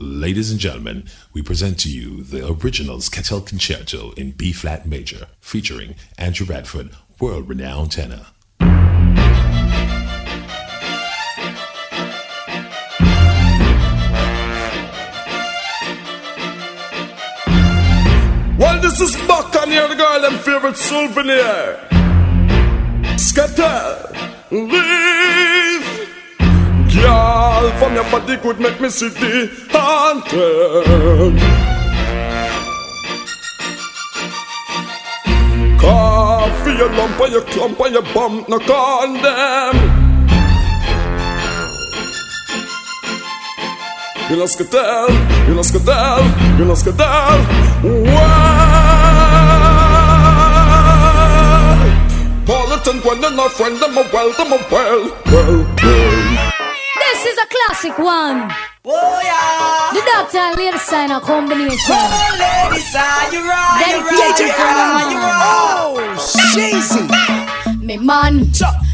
Ladies and gentlemen, we present to you the original Sketel Concerto in B flat major, featuring Andrew Radford, world renowned tenor. Well, this is Buck and you're the girl, them favorite souvenir. Scatter, leave. Girl, from your body could make me see the haunted. Coffee, your lump and your clump and your bump, no condemn. You know skedaddle, you know skedaddle, you know skedaddle. Well, Politan when they're not friend, them a well, them a well, well, well. This is a classic one. Oh yeah. The doctor and lady sign a combination. Oh ladies, are you right? Dedicated to Are you right? Oh, Shazy. Me man,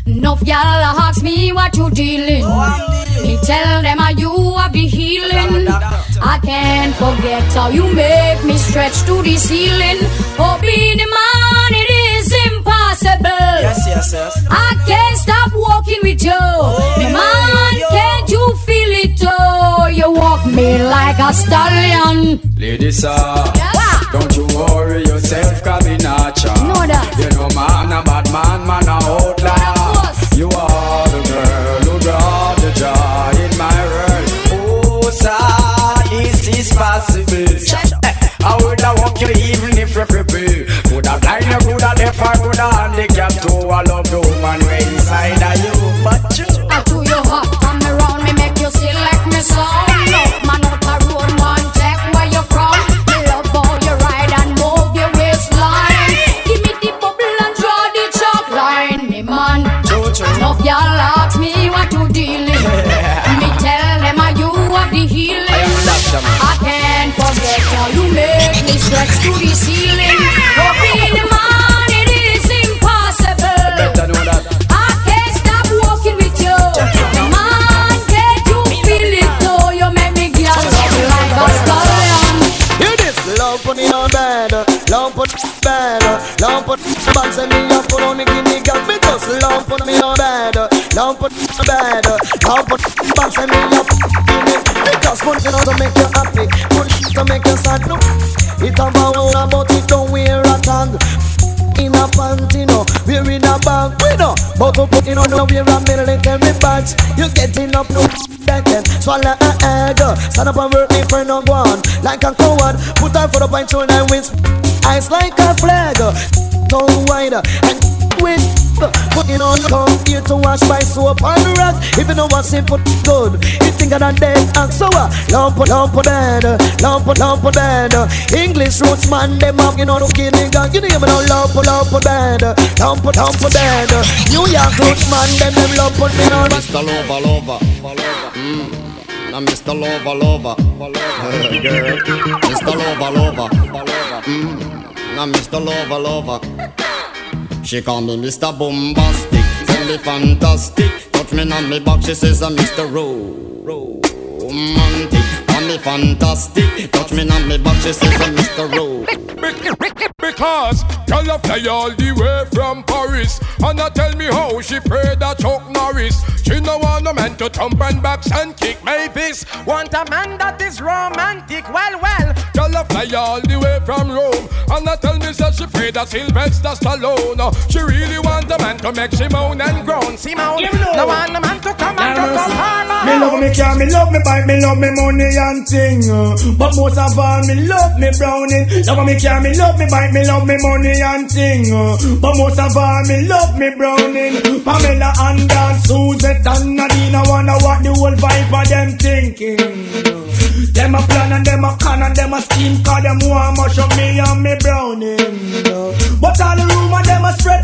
enough y'all ask me what you dealing. Oh, me tell them how you have the healing. I can't forget how you make me stretch to the ceiling. Oh, be the man, it is impossible. Yes, yes, yes. I can't stop walking with you. Me man, can't you feel it? Oh, you walk me like a stallion. Ladies, uh, Yes. don't you worry yourself, cause me not cha. Know that. You know man a bad man, man a outlaw. You are the girl who brought the joy in my world. Oh, sir, this is possible. I woulda walk you even if you or coulda handicapped too. I love the woman way inside of you, but you. I do you hot, come around me, make you see like me song. Love man out a road, man, check where you from. Me love how you ride and move your waistline. Give me the bubble and draw the chalk line, me man. Enough y'all ask me what you dealing. me tell them how you have the healing. I can't forget how you make me stretch to the ceiling. On box and me up on the guinea got me just love on me your bed, love on bed, love on box and me up because one thing to make you happy, one to make you sad. No, it about about it don't wear a tag. In a panty, no, we're in a bag, we know. But to put in on no, we're a military badge. You getting up, no, that can swallow a egg. Stand up and work me for no one. Like a coward, put her for the point to nine wins. Eyes like a flag, no wider and with. Put it on, come here to wash by soap on the rock. If you know what's simple, good. You think of that dead act, so uh, lump, lump, dead, lump, lump, dead. English roots man, them up, you know, no kidding, gang. You know, you know, lump, lump, dead, lump, lump, dead. New York roots man, them, them lump, me on. Mr. Lover, lover, mm. Now Mr. Lover, lover, Hey, girl. Mr. Lover, lover, mm. Now Mr. Lover, lover. She call me Mr. Bombastic, tell me fantastic. Touch me on me back, she says I'm Mr. Ro- Romantic. Call me fantastic, touch me on me back, she says I'm Mr. Ro. Because girl a fly all the way from Paris And a tell me how she prayed that Chuck Norris. She no want a man to thump and box and kick my fist. Want a man that is romantic, well well. Girl a fly all the way from Rome And a tell me that she prayed that Sylvester Stallone. She really want a man to make she moan and groan. Simone, no want a man to come and Now drop mercy. up her Me love me car, me love me bike, me love me money and thing. uh. But most of all, me love me browning. Love me car, me love me bike, me love me money and thing. uh. But most of all, me love me browning. Pamela and Dan, Suzette and Nadine, I wonder what the whole vibe of them thinking. Them a plan and them a con and them a scheme Cause them want much of me and me browning But all the rumor them a spread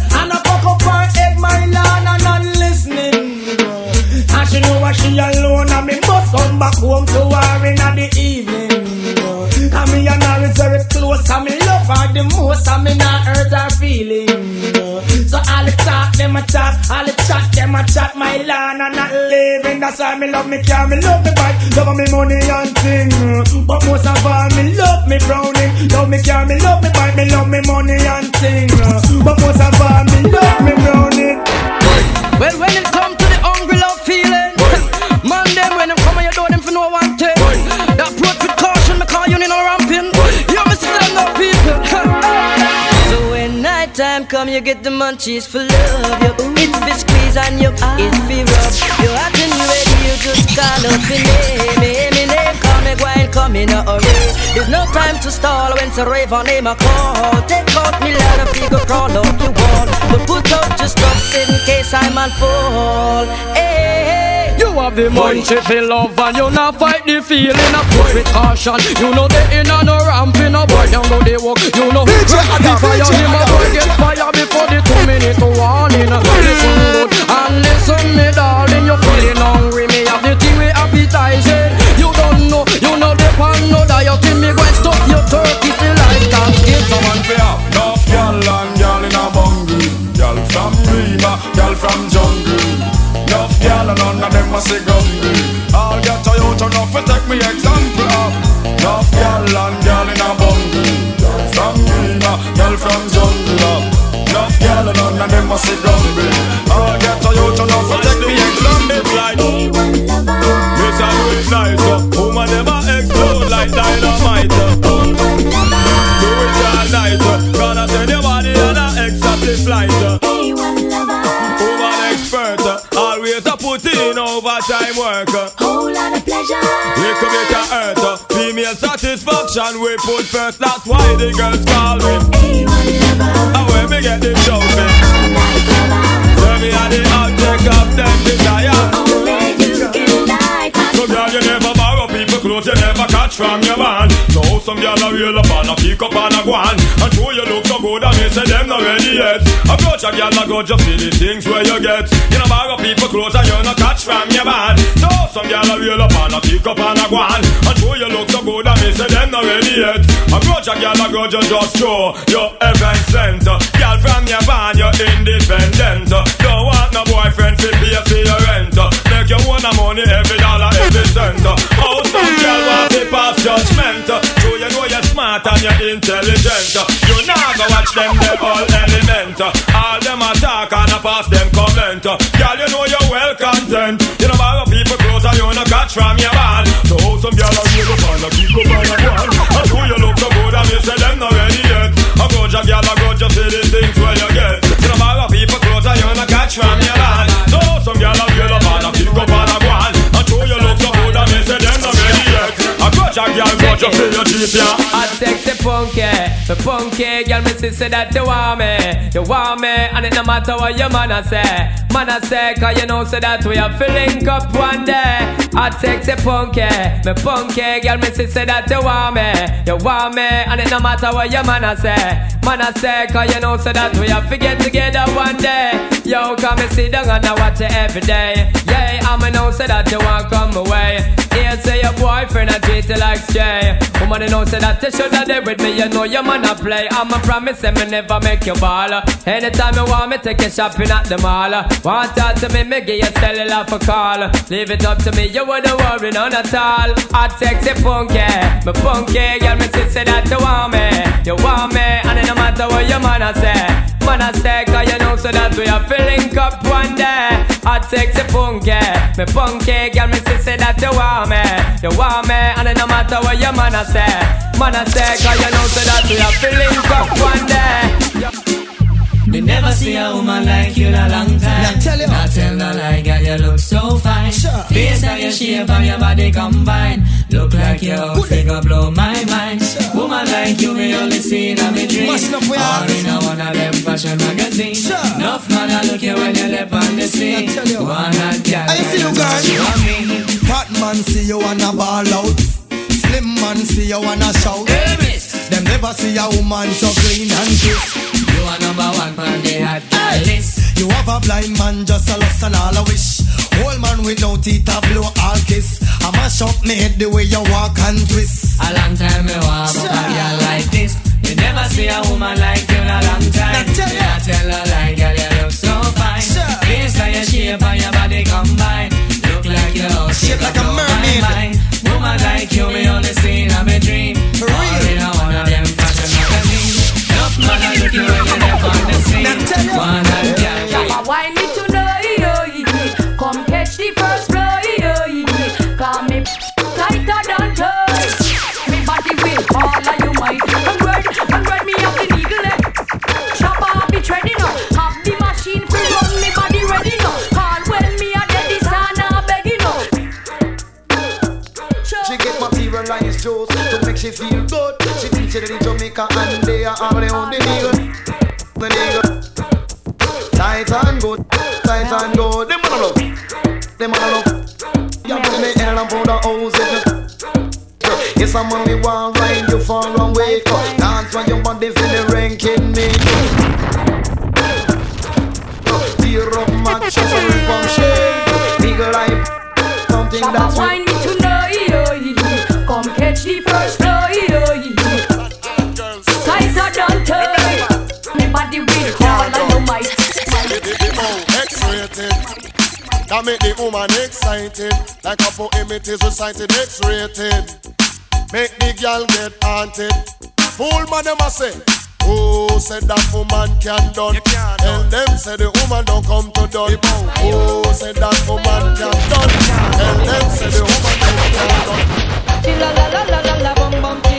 back home to her in the evening. And me and her is very close, and me love her the most, and me not hurt her feeling. So all the talk, them a talk, all the chat, them a chat, my land and not living. That's why me love me car, me love me bike, love me money and thing. But most of all, me love me browning, love me car, me love me bike, me love me money and thing. But most of all, me love me browning. Well, when it's time come, you get the munchies for love. You, it's for squeeze and you, it's for rub. You you ready, you just call up your name. Me name, call me wine, come in a hurry. There's no time to stall when to rave name a call. Take out me ladder, figure crawl up your wall. But put out your stuff in case I'm on fall. Hey. You have the munchie for love and you not fight the feeling. Approach with caution. You know the in and no ramping, no boy down go the walk. You know DJ the fire, him a boy get fire before the two minute warning. Listen good and listen me darling. You feeling hungry, me have the thing we appetizing. You don't know, you know the pan no diet. Me go and stuff your turkey till like Thanksgiving. Someone say ah, enough gal and gal in a bungle Gal from Rima, gal from jungle Enough gal and none of them a say gungle All get Toyota enough to take me example of. Enough gal and gal in a bungle Gal from Rima, gal from jungle. Enough gal and none of them a say gungle overtime work. Whole lot of pleasure. Little bit of earth uh. Female satisfaction we put first That's why the girls call me And when me get them jumping Tell me how the object of them desire so girl, you never borrow clothes, you never catch from your man. So some girl a reel up and a pick up and a go on. And show you look so good and me say them not ready yet. Approach a girl a go just see the things where you get. You know borrow people clothes and you not catch from your man. So some girl a reel up and a pick up and a go on. And show you look so good and me say them not ready yet. Approach a girl a go just just show your heaven sent. Girl from your van, you're independent. Don't want no boyfriend to pay for your rent. You want the money every dollar, every cent. Oh, some girl want to pass judgment. So you know you're smart and you're intelligent. You now go watch them, they all element. All them attack and I pass them comment. Girl, you know you're well content. You know borrow people close and you know catch from your man. So some girl are real up and keep up on a one. And do you look so good and you say them not ready yet. I go just girl, I go just the Just girl, go just see your cheap yeah. I sexy punky, the punky girl, me say that you want me, you want me, and it no matter what your man a say, man a say, cause you know say that we are filling up one day. I sexy punky, me punky girl, me say that you want me, you want me, and it no matter what your man a say, man a say, cause you know say that we are get together one day. Yo, come and sit down and I watch it every day. Yeah, I'ma know say that you want come away. Here say your boyfriend a treat you like stray. Woman, you know say that you shoulda there with me. You know your man a play. I'ma promise him me never make you ball. Anytime you want me, take you shopping at the mall. Want to me, me give you cellular for call. Leave it up to me, you wouldn't worry none at all. Hot sexy funky, me funky girl, me say that you want me, you want me, and it no matter what your man a say. Man a say, cause you know so that we are filling up one day. Hot sexy funky, me funky girl, me say that you want me, you want me, and no matter what your man a say. Man a say, cause you know so that we are filling up one day. Me never see a woman like you in a long time. Now tell you. Not tell no lie, girl, you look so fine. Sure. Face and your shape and your body combine. Look like your figure blow my mind. Woman like you, me only see in a me dream. We Or in a one of them fashion magazine. Sure. Enough man, I look you when you left on the scene. Now tell you. One and girl, I see you, girl. You and me. Fat man see you wanna ball out. Slim man see you wanna shout. Hey, miss. Them never see a woman so clean and crisp. You are number one on the hot girl list. You have a blind man just a lust and all a wish. Whole man with no teeth a blow all kiss. I mash up me head the way you walk and twist. A long time me want Sure. a girl like this. You never see a woman like you in a long time. Now tell. I tell her like, girl, you look so fine. Sure. Face and your shape and your body combine. Look like you Shape like a mermaid. Woman like you, me only see in a dream. Real. in a one of them fashion you juice to make she feel good. She thinks she in Jamaica and they are all the only nigga. The nigga. Tight and good, tight and good. Them wanna love, them wanna love. You put me hair and put the house in Yes, I'm on me one ride you far away. Dance when your body feel the ranking me. Tear up matches and rip on shade. Big life, something that's That make the woman excited, like a poem it is recited X-rated. Make the girl get haunted. Fool man them a say, Oh, said that woman can done. Tell them say the woman don't come to done. Oh, said that woman can done. Tell them say the woman don't can done.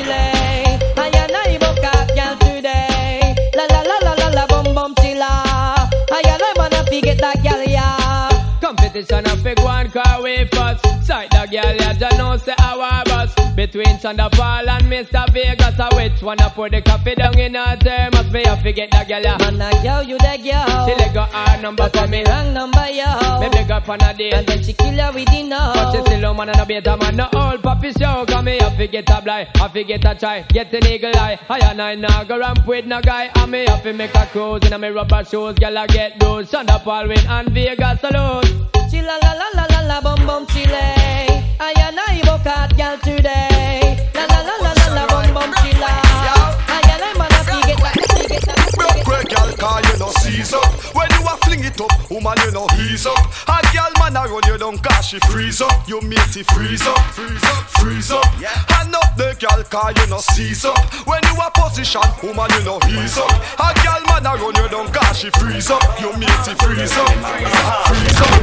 Ya just know say our bus. Between Thunderfall and Mr. Vegas, a which one a put the coffee down in her thermos? Me a forget the girl ya. Man a girl, you the girl. She let go her number but for me. wrong number yo. Me big up on a day. And then she kill her with the no. But she still a man and a beta man, no old puppy show. Cause me a forget a blind, I forget a try, get an eagle eye. I and I nah go ramp with no guy. And me have to make a cruise in a me rubber shoes. Girl I get those. Thunderfall win and Vegas alone. Chilla la la la la la bum bum chile. I and I book out girl today. La la la girl, call you no seize up. When you a fling it up, woman you no ease up. A girl man a run you down cause she freeze up. You matey freeze up, freeze up, freeze up. Hand up the girl, call you no seize up. When you a position, woman you no ease up. A girl man a run you down cause she freeze up. You matey freeze up, freeze up.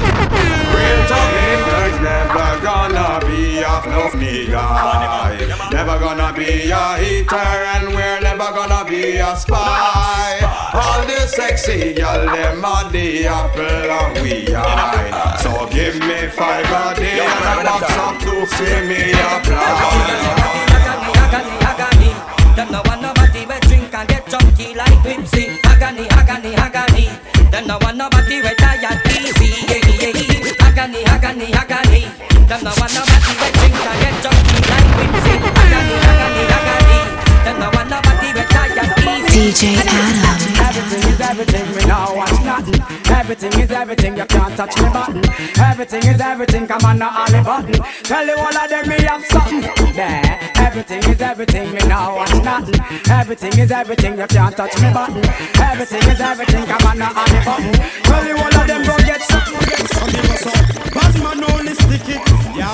Real talking, there's never gonna be a fluff me guy. Never gonna be a hater, and we're never gonna be a spy. All the sexy girl, them are the apple and we eye. So give me five a day and a box of two, see me apply. Them no want nobody we drink and get junky like Whipsy. Agony, agony, agony. Them no want nobody we tired easy. Yeah, yeah, yeah. Agony, agony, agony. Them no want nobody we drink and get junky like Whipsy. Agony, agony, agony. Them no want nobody we tired easy. DJ Adam. Everything we now watch nothing. Everything is everything, you can't touch me button. Everything is everything, come on now, all the button. Tell you all of them, me have something. There. Everything is everything, me now watch nothing. Everything is everything, you can't touch me button. Everything is everything, come on now, all the button. Tell you all of them, go get something. Bad man only stick it, yo.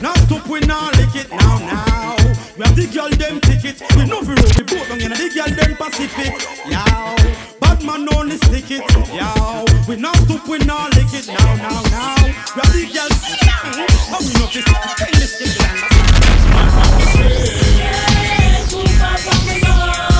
Now stop we now lick it now now. We have the girl them ticket. We know we roll we boat down in the girl them Pacific, yo. Man only stick it, yo. We now stop we now lick it now now now. Have the girl, how we know this? In this kid, How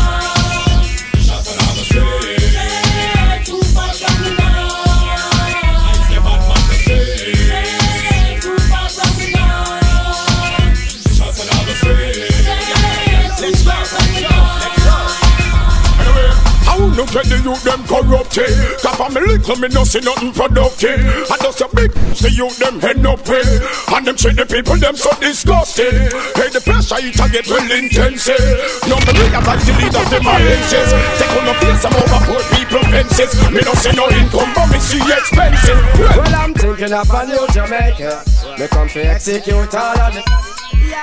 no get the youth them corrupted? Eh? Top of me little me no see nothing productive. And just a big the youth them head up with. And them treat the people them so disgusted. Hey the pressure it a get well intensive. Eh? No me realize the lead of them alliances. Take on the place of over poor people fences. Me no see no income but me see expenses. Well, I'm thinking of a new Jamaica. Me come to execute all of it.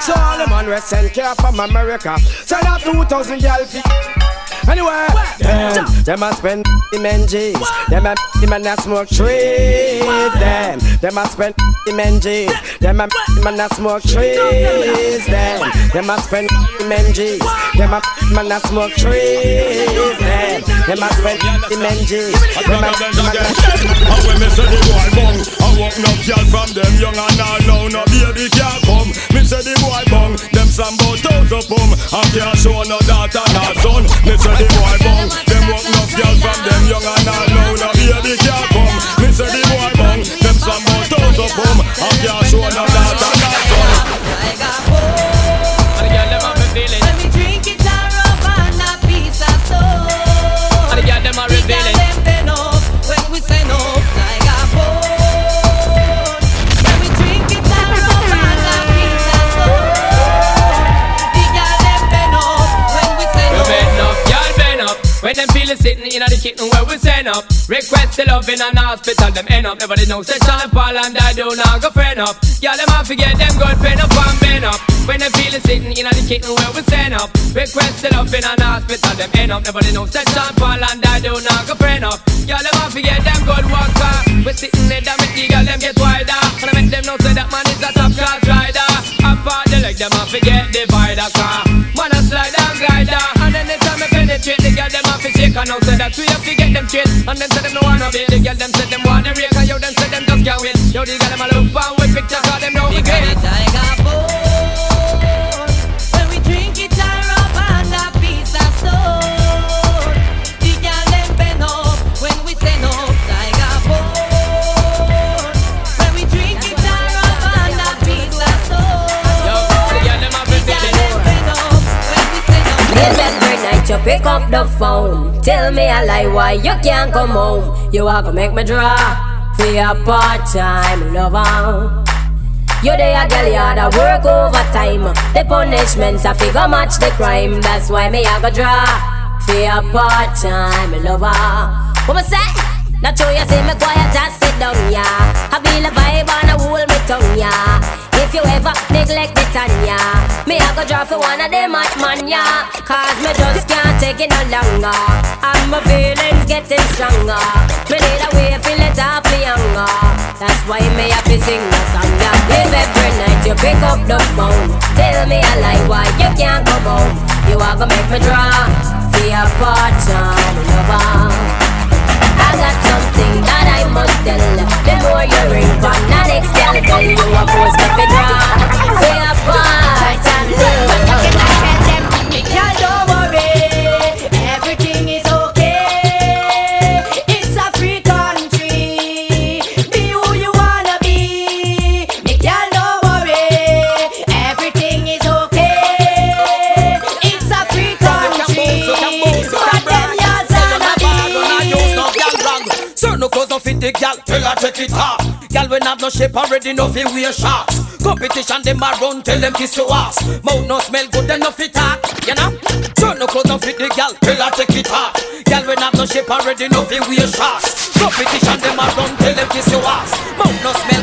So all the man we send care from America. Send out 2,000 girl fi. Anyway, them, them a spend the men G's. Them a man that smoke trees. Them, them a spend the men G's. Them a man that smoke trees. Them, them a spend the men G's. Them a man that smoke trees. Them, them a spend the men G's. Them a the man that And when me say the boy bung, I walk no girl from them young and all now no baby can't come. Me say the boy bung, them some bout thousand pum, and can't show no daughter nor son. Me say the boy bung, them walk no girl from them young and all now. No baby can't come. Me say the boy bung, them some bout thousand pum, and can't show no kitchen where we send up. Request the love in an hospital, them end up. Nobody knows say Sean Paul and I do not go friend up. Yeah, them have to get them good pen up and bend up. When they feel it sitting in the kitchen where we send up. Request the love in an hospital, them end up. Nobody knows say Sean Paul and I do not go friend up. Yeah, them have to get them good worker. We sitting there, damn it, the girl them get wider. And I make them know say that man is a top class rider. Apart the leg, them have to get divider car. Have to shake. And now say that we have to get them straight. And then say them no wanna be. The girl them say them wanna rake. And yo them say them just can't wait. Yo the girl them a look and with picture, cause them know we great. Tiger When we drink it and rub and a piece of stone. The girl them bend up when we send up Tiger Bone. When we drink it and rub and a piece of stone. Yo, the girl them have to The girl them bend up when we send up. Baby, every night you pick up the phone. Tell me a lie why you can't come home. You are gonna make me draw for your part-time lover. You dey a girl, you da work overtime. The punishment a figure match the crime. That's why me a go draw for your part-time lover. What me say? Not true, you see me quiet, just sit down, yeah. I feel a vibe and a hold me tongue, yeah. If you ever neglect the Tanya, me I go draw for one of them hot man, yeah. Cause me just can't take it no longer. And my feelings getting stronger. Me need a way to let off me younger. That's why me have to sing a song, yeah. Every night you pick up the phone, tell me a lie why you can't come home. You are gonna make me draw for your part-time lover. I got something that I must tell The more you ring next girl Tell you a force me fi draw For your part and love take it off. When have no shape already, no fi wear shorts. Competition them a run, tell them kiss your ass. Mouth no smell good, then no fit talk. You know? Certain no clothes no fit the gal, tell her take it off. Gal we have no shape already, no fi wear shorts. Competition them a run, tell them kiss your ass. Mouth no smell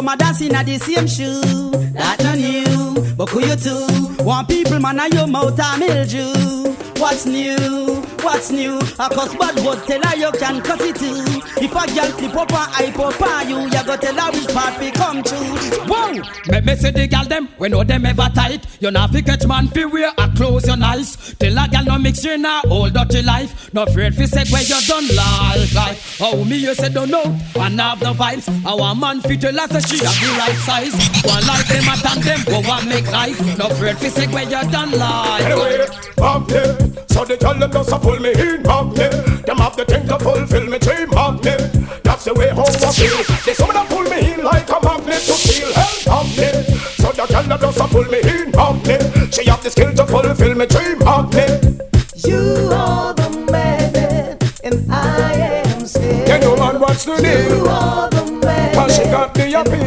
come a dancing at the same shoe. That no new, but who you too? One people man a your mouth a mildew. What's new? What's new. I cause bad word tell her you can cut it too. If a girl flip up and hype up on you, you go tell her which part we come true. Whoa! Me, me see the gal them, we know them ever tight. You not fi catch man fi wear a clothes you nice. Tell a gal no mix you in a old dirty life. No afraid fi say where you done like like. Oh me you say don't know and have the vibes. Our man fi tell us that she have the right size. One like them a than them go and make life. No afraid fi say where you done like. Anyway, magnet. So the girl them just a pull me in magnet. Them have the thing to fulfill me dream magnet. That's the way how I feel. They some of them pull me in like a magnet to feel hell magnet. So the girl just a pull me in magnet. She have the skill to fulfill me dream magnet. You are the man, and I am scared. You know man, what's the deal? You are the man, Cause she got the appeal.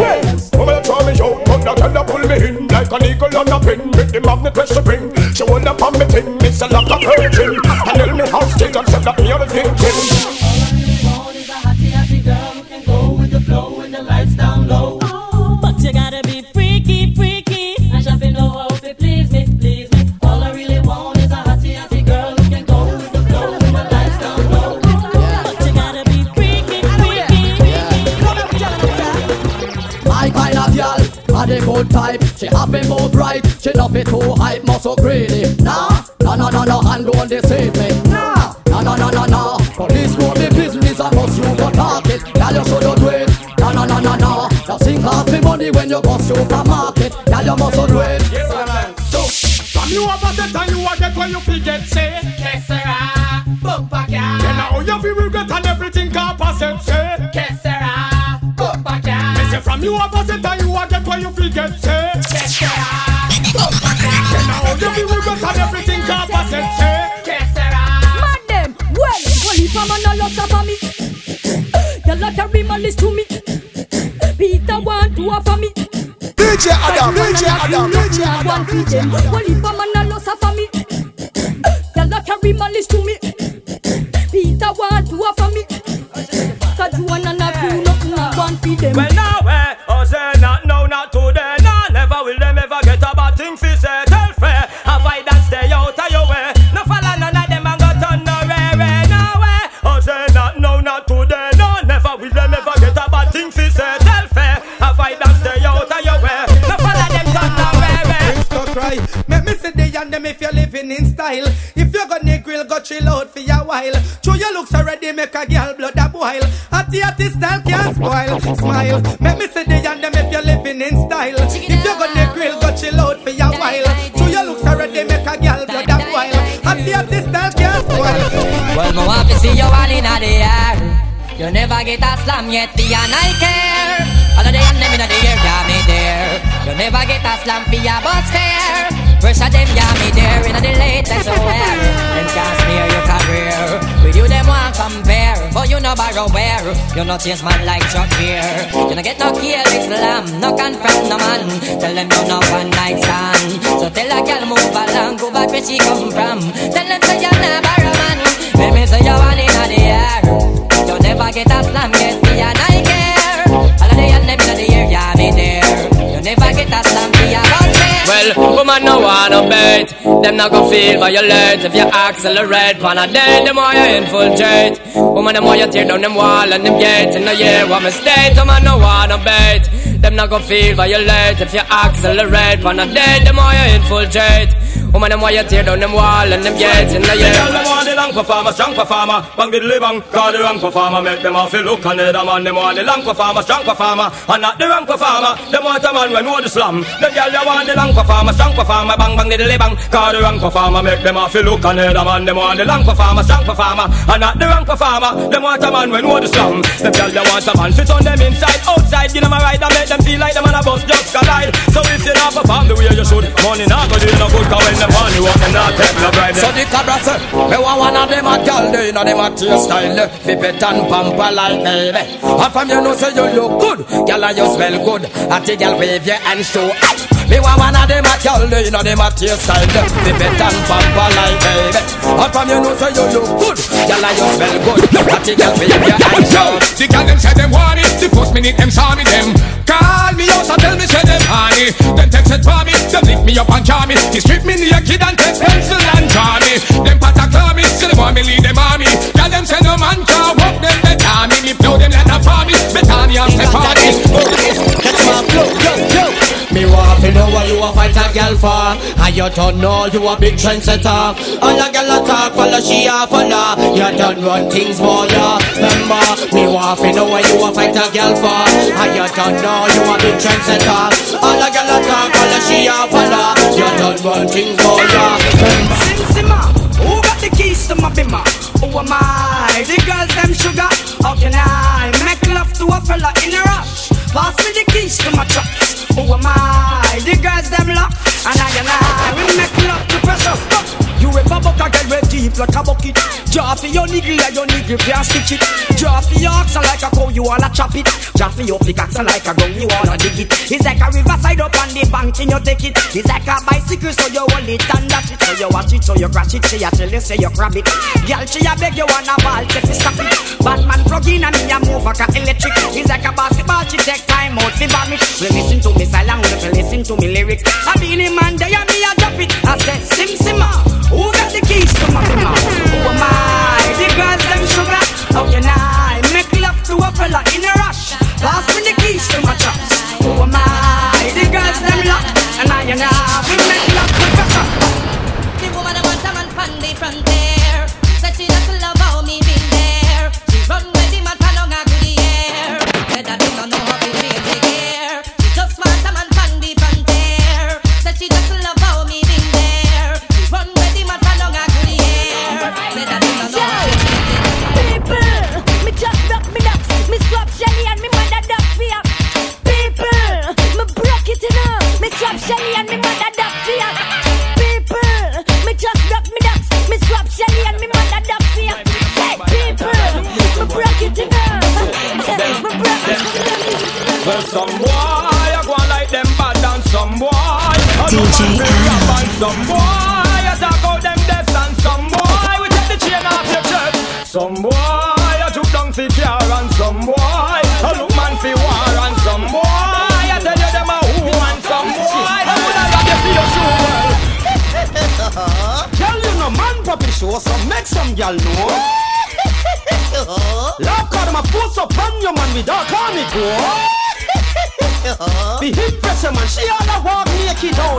Well, woman throw me out, but the girl pull me in like an eagle on a pin. With the magnet where she bring, she hold up on me thing. It's a lot of virgin. And tell me how still and said that me the thinking. Good type. She have a move right. She love it too hype, must so greedy. Nah, no, no, no, no, and don't deceive me. Nah, no, no, no, no, no. Police know me business, I must you for talk it. Girl, you should do it. No, no, no, no, no. Now sing off me money when you go supermarket. Girl, you must do it. So, from you up a set and you a get what you forget say. Que sera, bumpa car. Then now you feel regret and everything can't pass it say. Que sera, bumpa car. Me say from you up Then now you feel regret and everything can't pass it say. Mad them, well, well if I'm on a lot of me. You lot carry my to me. Peter want to offer me. DJ Adam, DJ Adam, DJ Adam, DJ Adam. Well if I'm on a lot of me. You lot carry my list to me. Peter want to offer me. Cause you wanna not do nothing, I want feed them. Well, now, while. Show your looks already, make a girl blood a boil. Hattie hattie style can't spoil. Smile. Make me see the and them if you're living in style. If you're gonna grill, go chill out for a while. Show your looks already, make a girl blood a boil. Hattie hattie style can't spoil. Well, me want to see you all in the air. You never get a slam yet, the and I care. The and them in the air, yeah me there. You never get a slam for your bus fare. First of them, yeah me there in the latest wear. Them can't smear your career. With you, them want compare. But you no borrow where. You no chase man like Chuck Beer. You no get no kill Islam, no confront no man. Tell them you no one night stand. So tell a girl move along, go back where she come from. Tell them say you not borrow man. Let me say you one in the air. You never get a slam, get me and I them in the yeah me there. You never get a me a Well, woman no wanna bait Them not go feel violate If you accelerate Pan a day, the more you infiltrate. Woman, the more you tear down them wall and them gate. In the year, what mistake Woman no wanna bait Them not go feel violate If you accelerate Pan a day, the more you infiltrate Woman, the more you tear down them wall and them gate In the year girl, them want the long performer, strong performer. Bang diddly bang, call the wrong performer. Make them off look and the man. Them want the long performer, strong performer, and not the wrong performer. Them want a man when know the slam. The girl they want the long performer, strong performer. Bang bang diddly bang, call the wrong performer. Make them off look and the man. Them want the long performer, strong performer, and not the wrong performer. Them want a man when know the slam. The girl they want a man fit on them inside, outside. Give them a ride and make them feel like them on a bus just collide. So if you not perform the way you should, money not go do no good. Cause when them on you want them not take no bribe. So the cabra say, me want one of them a girl, they know them a taste style, fi pet and pamper like me. And from you know say you look good, girl and you smell good. And the girl wave your hand show out. Me want one of them at y'all, you know them at your Them The better and bumper like baby. Out from you know so you look good, y'all you smell good. What you got feel your eyes show. The girl them say them want it, the first minute them saw me them. Call me out and tell me say them honey. Them text it for me, them lift me up and charm me. They strip me near kid and take pencil and charm me. Them pat a claw me, so they want me lead them army. Girl them say no man can walk them the army. Me blow them like a farmy, better me and step on me. Catch my flow, yo, yo. Me want in the what you a fight a girl for. And you don't know you a big trendsetter. All a girl a talk, follow she a follow. You done run things for ya. Remember, me want to know what you a fight a girl for. And you don't know you a big trendsetter. All a girl a talk, follow she a follow. You done run things for ya. Remember. Who got the keys to my bimmer? Who am I? The girls them sugar. How can I make love to a fella in a rush? Pass me the keys to my truck. Who am I? The girls them lock. And I and I we make love to pressure. You ever buck a girl with deep like a bucket? Draw for your niggle like your niggle can't stitch it. Draw for your ox like a cow you wanna chop it. Draw for your pickaxe like a gun you wanna dig it. It's like a riverside up on the bank and you take it. It's like a bicycle so you hold it and dash it. So you watch it so you crash it. Say I tell you say you grab it. Girl she a beg you wanna ball take it stop it. Batman plug in and me a move like a electric. It's like a basketball she take time out fi vomit. We listen to me silent, we listen to me lyrics. I be the man there and me a drop it. I said sim simma. Who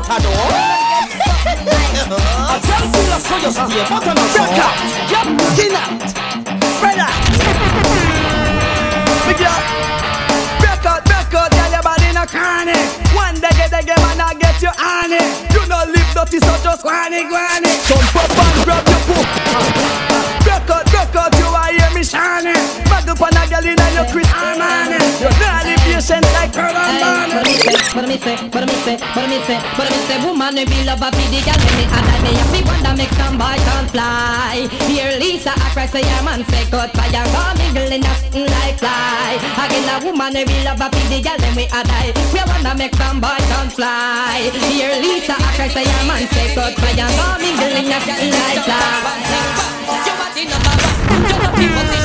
not Break out, spread out. Big break out, girl, your body. One day, get I get you on it. You live dirty, so just granny, granny. Jump up and grab your poop. Break out, break out, you are hear me shining. Bag up on a girl in a your Chris Armani. You're and But me say, but me say, me me woman love a pity girl when me and I me have me wonder make some boy can fly. Here Lisa I cry say your man say cut fire, go mingling up like fly. Again a woman we love a pity girl when we a die. We wanna make some boy can fly. Here Lisa I cry say your man say cut fire, go mingling up like fly. You are the one.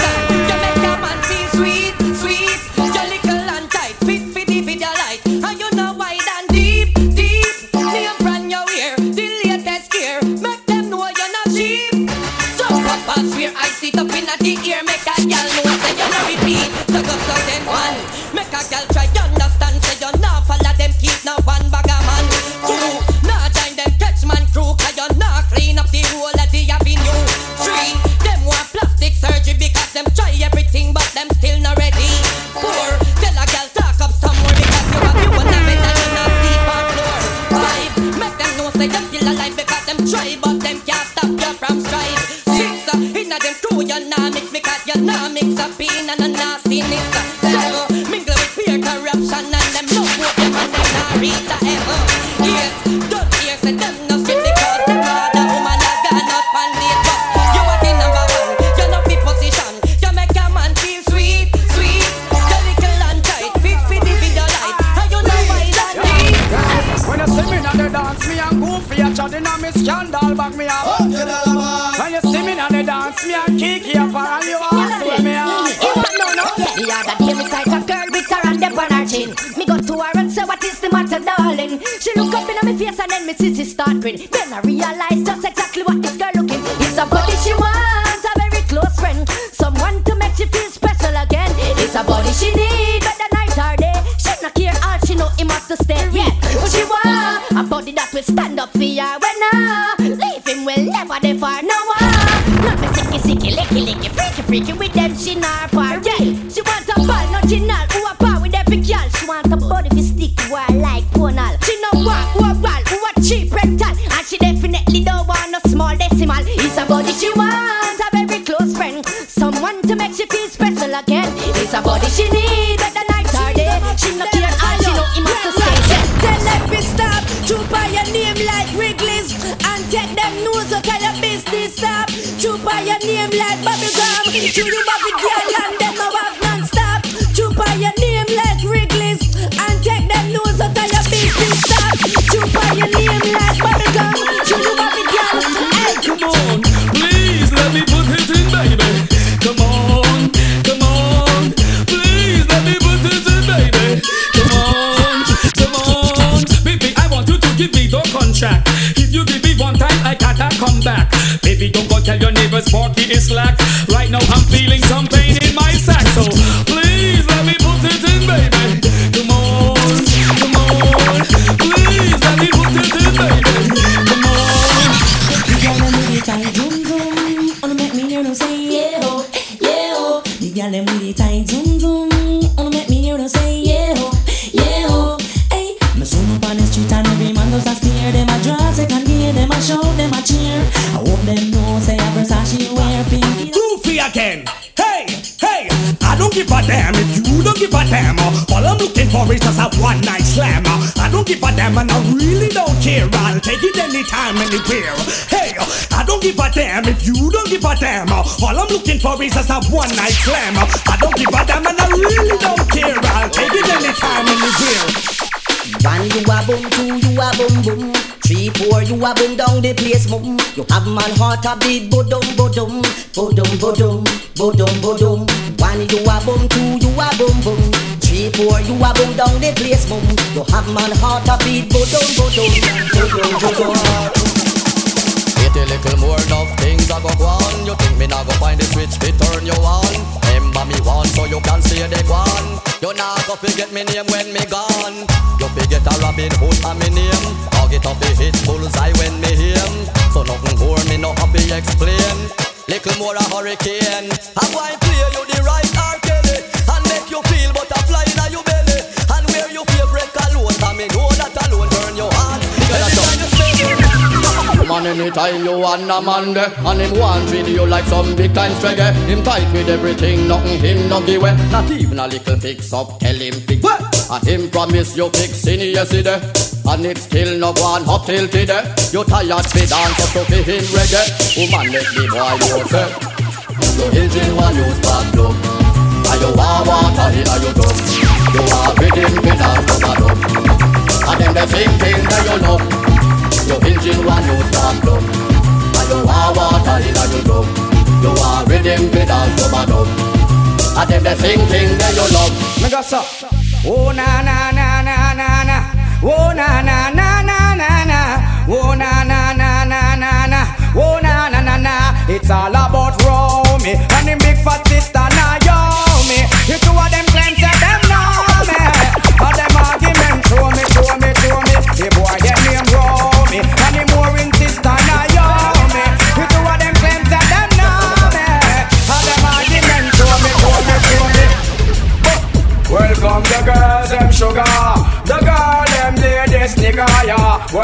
Is just a one night slam. I don't give a damn and I really don't care. I'll take it anytime, anywhere. One you a boom, two you a boom boom, three four you a boom down the place boom. You have man heart a beat bodum bodum, bodum bodum, bodum bodum. One you a boom, two you a boom boom, three four you a boom down the place boom. You have man heart a beat bodum bodum, bodum bodum. Wait a little more, enough things I go on. You think me not go find the switch fi turn you on? Remember me one so you can see the one. You not go forget me name when me gone. You forget a Robin Hood and me name. Target up the hit bullseye when me him. So nothing more me no happy explain. Little more a hurricane. I go and play you the right R. Kelly and make you feel butterfly in your belly. And wear your favorite cologne, 'cause me know that alone turn your Anytime you want a man there And him want treat you like some big time reggae Him tight with everything, nothing him no give away Not even a little fix up, tell him fix And him promise you fix in yesterday And it still no go on up till today. You tired fi dance up to fi him reggae. Woman let the boy know say Your engine one you spark plug And you want water in a your cup You want rhythm fi dance to the dub And them the same thing that you love your engine one you start up And you want water in a your drum You want rhythm with all your man up And them the sing thing that you love Me go so. Oh na na na na na na. Oh na na na na na na. Oh na na na na na na. Oh na na na na. It's all about Romy and the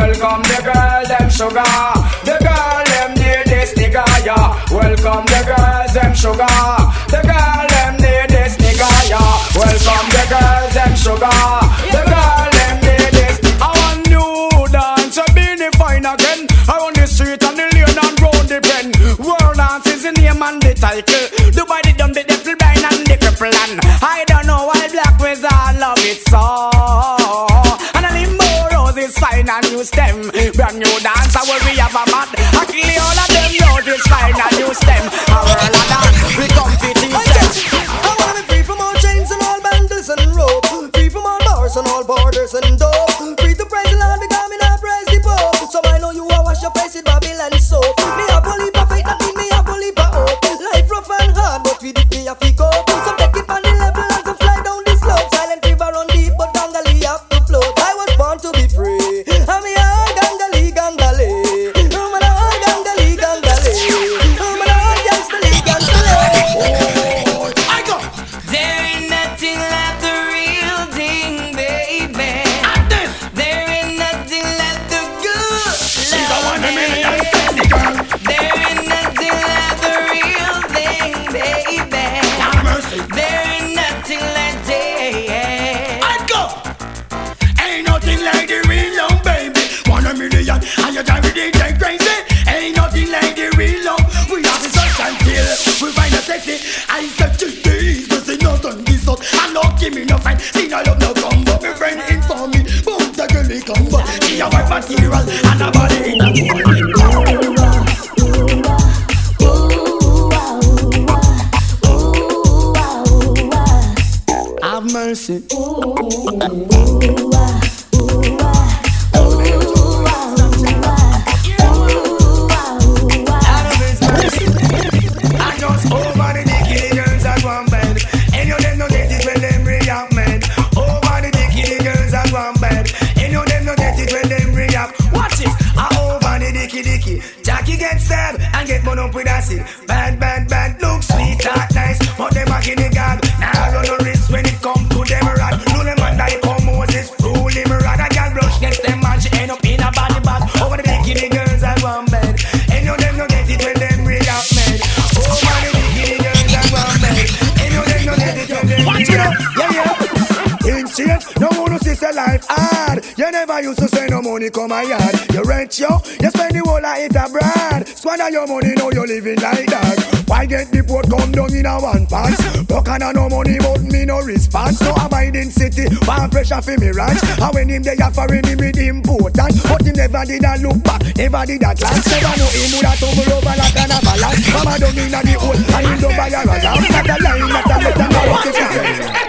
Welcome the girl, them sugar. The girl, them ladies, nigga, yeah. Welcome the girls, them sugar. The girl, them ladies, nigga, yeah. Welcome the girls, them sugar. The girl, them ladies. I want new dance, a beanie fine again. Around the street and the lane and round the pen. World dance is the name and the title. Dubai the dumb, the devil blind and the cripple and I don't know why black wizard love it so. Fine and new stem. Brand new dance, I will we have a mat. Did a glance. Never know him would have tumble over like an avalanche. Mama down in the hole, and him don't buy a alarm. Not a line, not a letter, not a fifty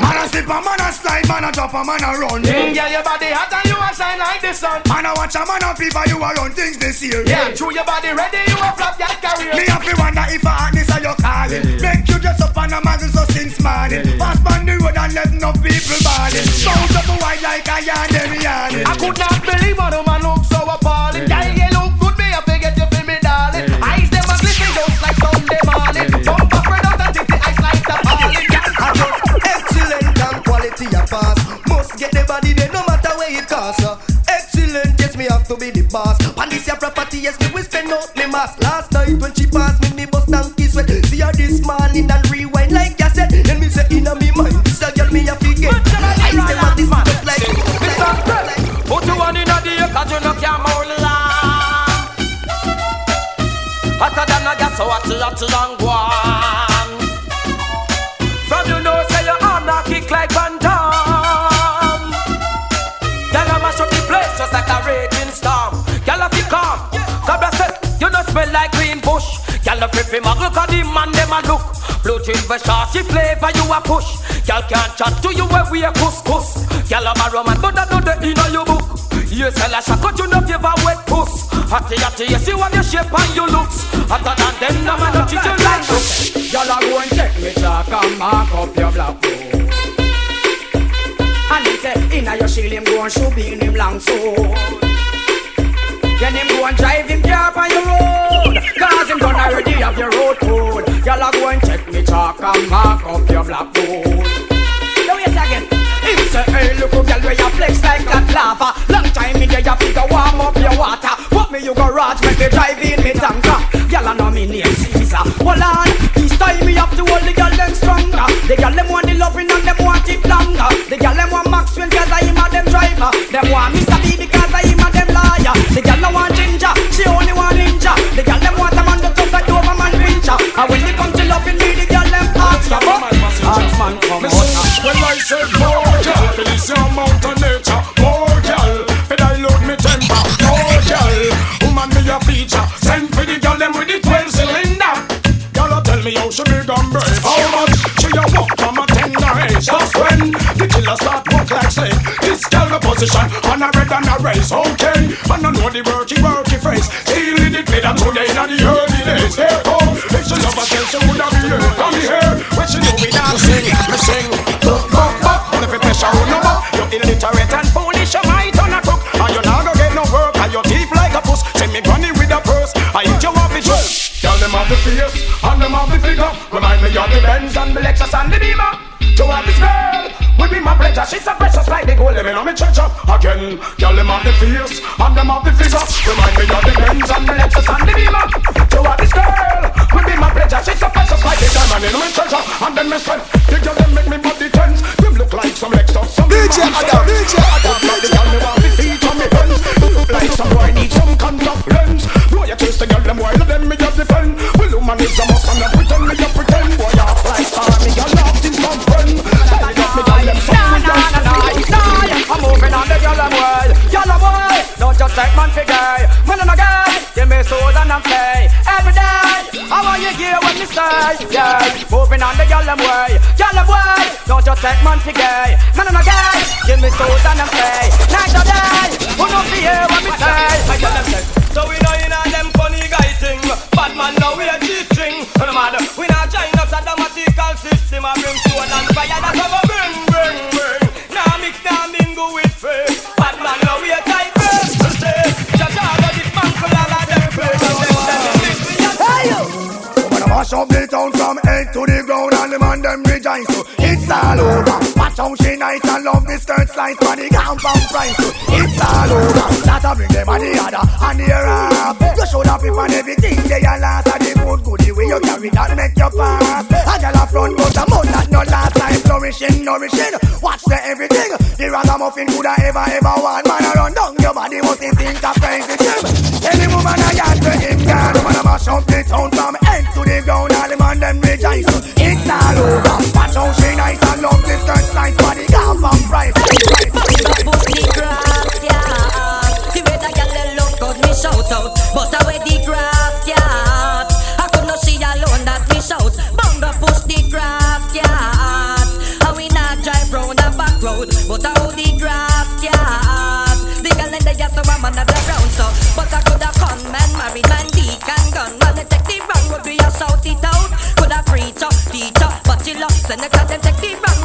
Man a slip, a man a slide, man a drop, a man a run. Girl, your body hot and you a shine like the sun. Man a watch a man a people, you a run things this year. Yeah, true, your body ready, you a flop your career. Me have to wonder if a hotness are you calling. Make you dress up on a magazine so since morning. Pass on the road and let no people balling. Bounce up a white like a yarn, them yarning. I could not believe what a man look so appalling. Girl, you to be the boss. On this your property, yes me will spend out me mass. Last night when she passed me, me bust down kiss sweat. See her this morning and rewind like you said. Then me say inna me mind, this a girl me a forget. Eyes them a this just like. Put you one in a day, cause you know can't mold long. Hotter than a gas, so hot, hot, long one. Smell like green bush. Girl, if you muggle, cause the man, them a look. Blue chin for saucy flavor, you a push. Girl can't chat to you where we a couscous. Girl, I'm a roman, but I know the inner your book. Yes, hell, I shall cut you no give a wet puss. Hatty, hatty, you see what your shape and your looks. Hotter than them, no man, treat you like this. Y'all a go and take me chalk and mark up your black book. And him say, inna your shield him go and shoot him long sword. Then him go and drive him car on your road. Cause him done already have your road code. Y'all a go and take me chalk and mark up your black book. Now wait again. Him say, hey, look who girl where you flex like that lava. Long time in there you figure warm up your water. What me you go raj make me drive in me tanker. I know me name Caesar. Hold on, this time me have to hold the girl them stronger. The girl them want the loving and them want it longer. The girl them want Maxwell cause I him a them driver. Them want Mr. B said more girl, your amount of nature. More girl, fit I load me temper. More girl, woman me a feature. Send for the girl them with the 12 cylinder. Girl tell me how she big and brave. How much she a walk from a tender age. Just when the killer start walk like slave. This girl the position on a red and a race. Okay, face and them have the what yeah. Moving on the yellow boy, yellow boy. Don't just take man for gay, man and a guy. Give me soul and I'm play night or day. Who don't hear what me say? I tell them so we know you know them funny guy thing. Bad man now we a G-string. No matter, we not join us a dramatical system. I bring stone and fire that's how we bring, bring, down from head to the ground and the man them rejoice. So it's all over. Watch how she nice and love the skirt slice for the compound price. So it's all over. That I bring them on the other and the up. You should have on everything they are last and the good the way you carry that make you pass. A girl a front but a mouth that no last time flourishing, nourishing. Watch the everything. The ragamuffin could have ever ever want man around down your body must think of crazy. Any woman I got to him, God, woman I mash up the town from the ground. All the man them rejoice. It's all over. Cat, them take the wrong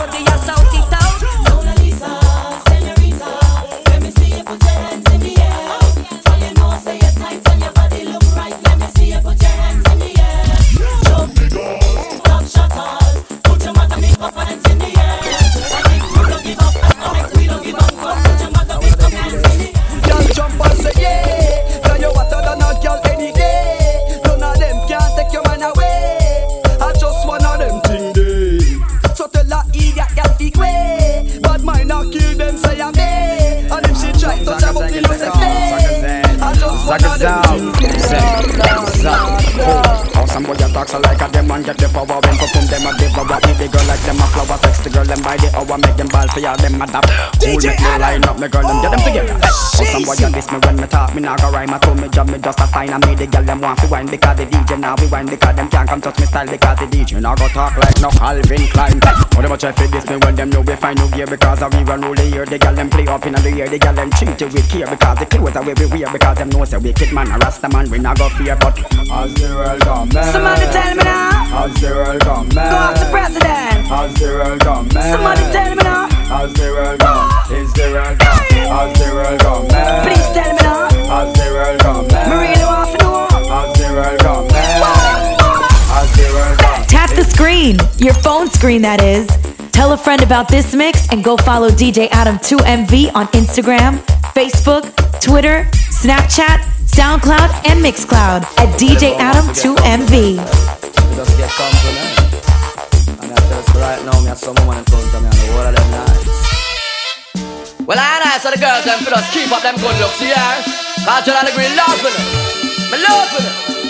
the girl like them a flower Sex the girl them by the hour Make them ball for y'all them a dap Cool make me line up me girl them get them together. How some boy diss me when me talk Me nah go rhyme I told me job me just a sign I made the girl them want to wine Because the DJ now we wine Because them can't come touch me style Because the DJ now go talk like no Calvin Klein. How them a try fi diss me when them know we find no gear Because I we run rule the year The girl them play up in the year The girl them treat you with care Because the clothes are way we wear Because them know say wicked man a rasta man We nah go fear but as the world come man Somebody tell me now. As the world come man Go out to president. As the world come man Somebody tell me now. As the world come Is the world come As the world come man Please tell me now. As the world come man Me really want to know. As the world come man As the world come Tap the screen, your phone screen that is. Tell a friend about this mix and go follow DJ Adam2MV on Instagram, Facebook, Twitter, Snapchat, SoundCloud, and Mixcloud at DJ Adam2MV. Right now Me have some woman in front of me And the whole of them nice Well, I know, so the girls them for us keep up them good looks, yeah. Cause you on the green love with it. Me love with it.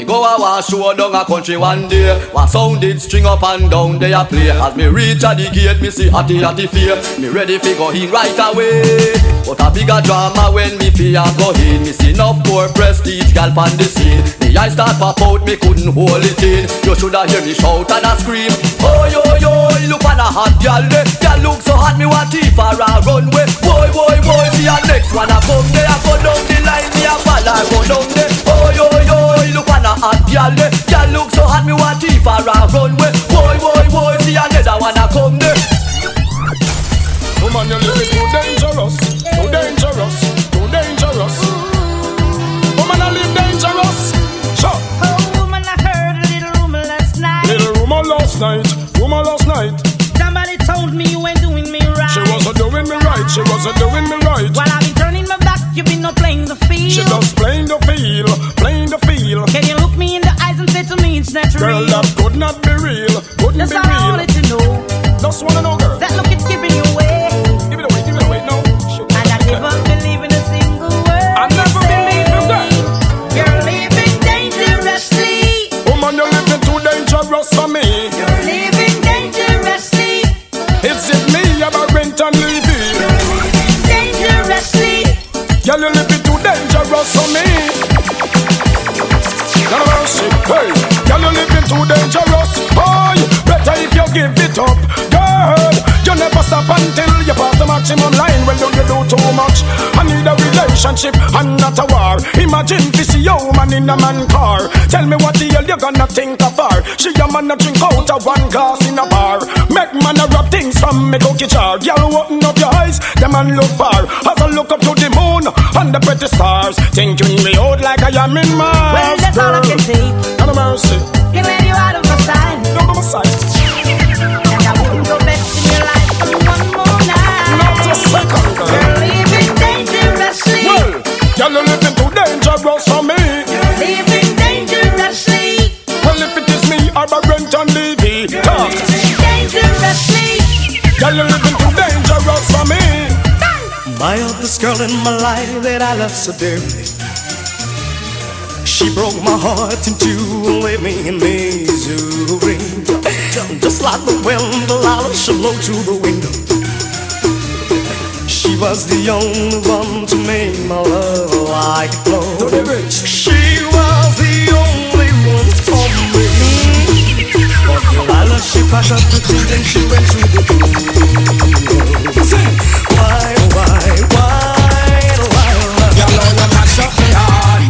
Me go a wash show down a country one day. What sound it string up and down they a play. As me reach at the gate me see hatty hatty fear. Me ready fi go in right away. But a bigger drama when me fear go in. Me see enough poor prestige gal on the scene. The eyes start pop out me couldn't hold it in. You shoulda hear me shout and a scream. Oh yo yo look on a hot gal there. Gal look so hot me want keep her a runway. Boy boy boy see a next one a come there. Go down the line me a fall her go down there. Oh yo look on a hot gal there eh? Gal look so hot me want keep her a runway eh? Boy boy boy see another one a come eh? there Woman, you're living too dangerous, too dangerous, too dangerous. Woman, I live dangerous. Sure. Oh, woman, I heard a little rumor last night. Little rumor last night, rumor last night. Somebody told me you ain't doing me right. She wasn't doing me right, she wasn't doing me right. While I've been turning my back, you've been no playing the field. She just playing the feel, feel. Can you look me in the eyes and say to me it's not Girl, real? that could not be real, couldn't That's be all I real. wanted to know. Just wanna know, girl. That look it's giving you away. Give it away, give it away, no. And I never believe in a single word. I never believe in that. You're living dangerously. Woman, you're living too dangerous for me. You're living dangerously. Is it me, Aberrant and Levy? Dangerously. Girl, you're living too dangerous for me. Dangerous. Oh, better if you give it up, girl. You never stop until you pass the maximum line. Well, don't you do too much? I need a relationship and not a war. Imagine this woman in a man car. Tell me what the hell you gonna think of her? She a man a drink out of one glass in a bar. Make man a rub things from me cookie jar. Girl, open up your eyes, the man look far. As I look up to the moon and the pretty stars, thinking me out like I am in Mars. Well, that's all I can say. Have mercy. My oldest girl in my life that I love so dearly. She broke my heart in two and left me in misery. Just like the wind, the loud she blow through the window. She was the only one to make my love like a flow. She she packed up her things and she went through the door. Sing. Why, why, why, Delilah? Girl, oh, you mash up me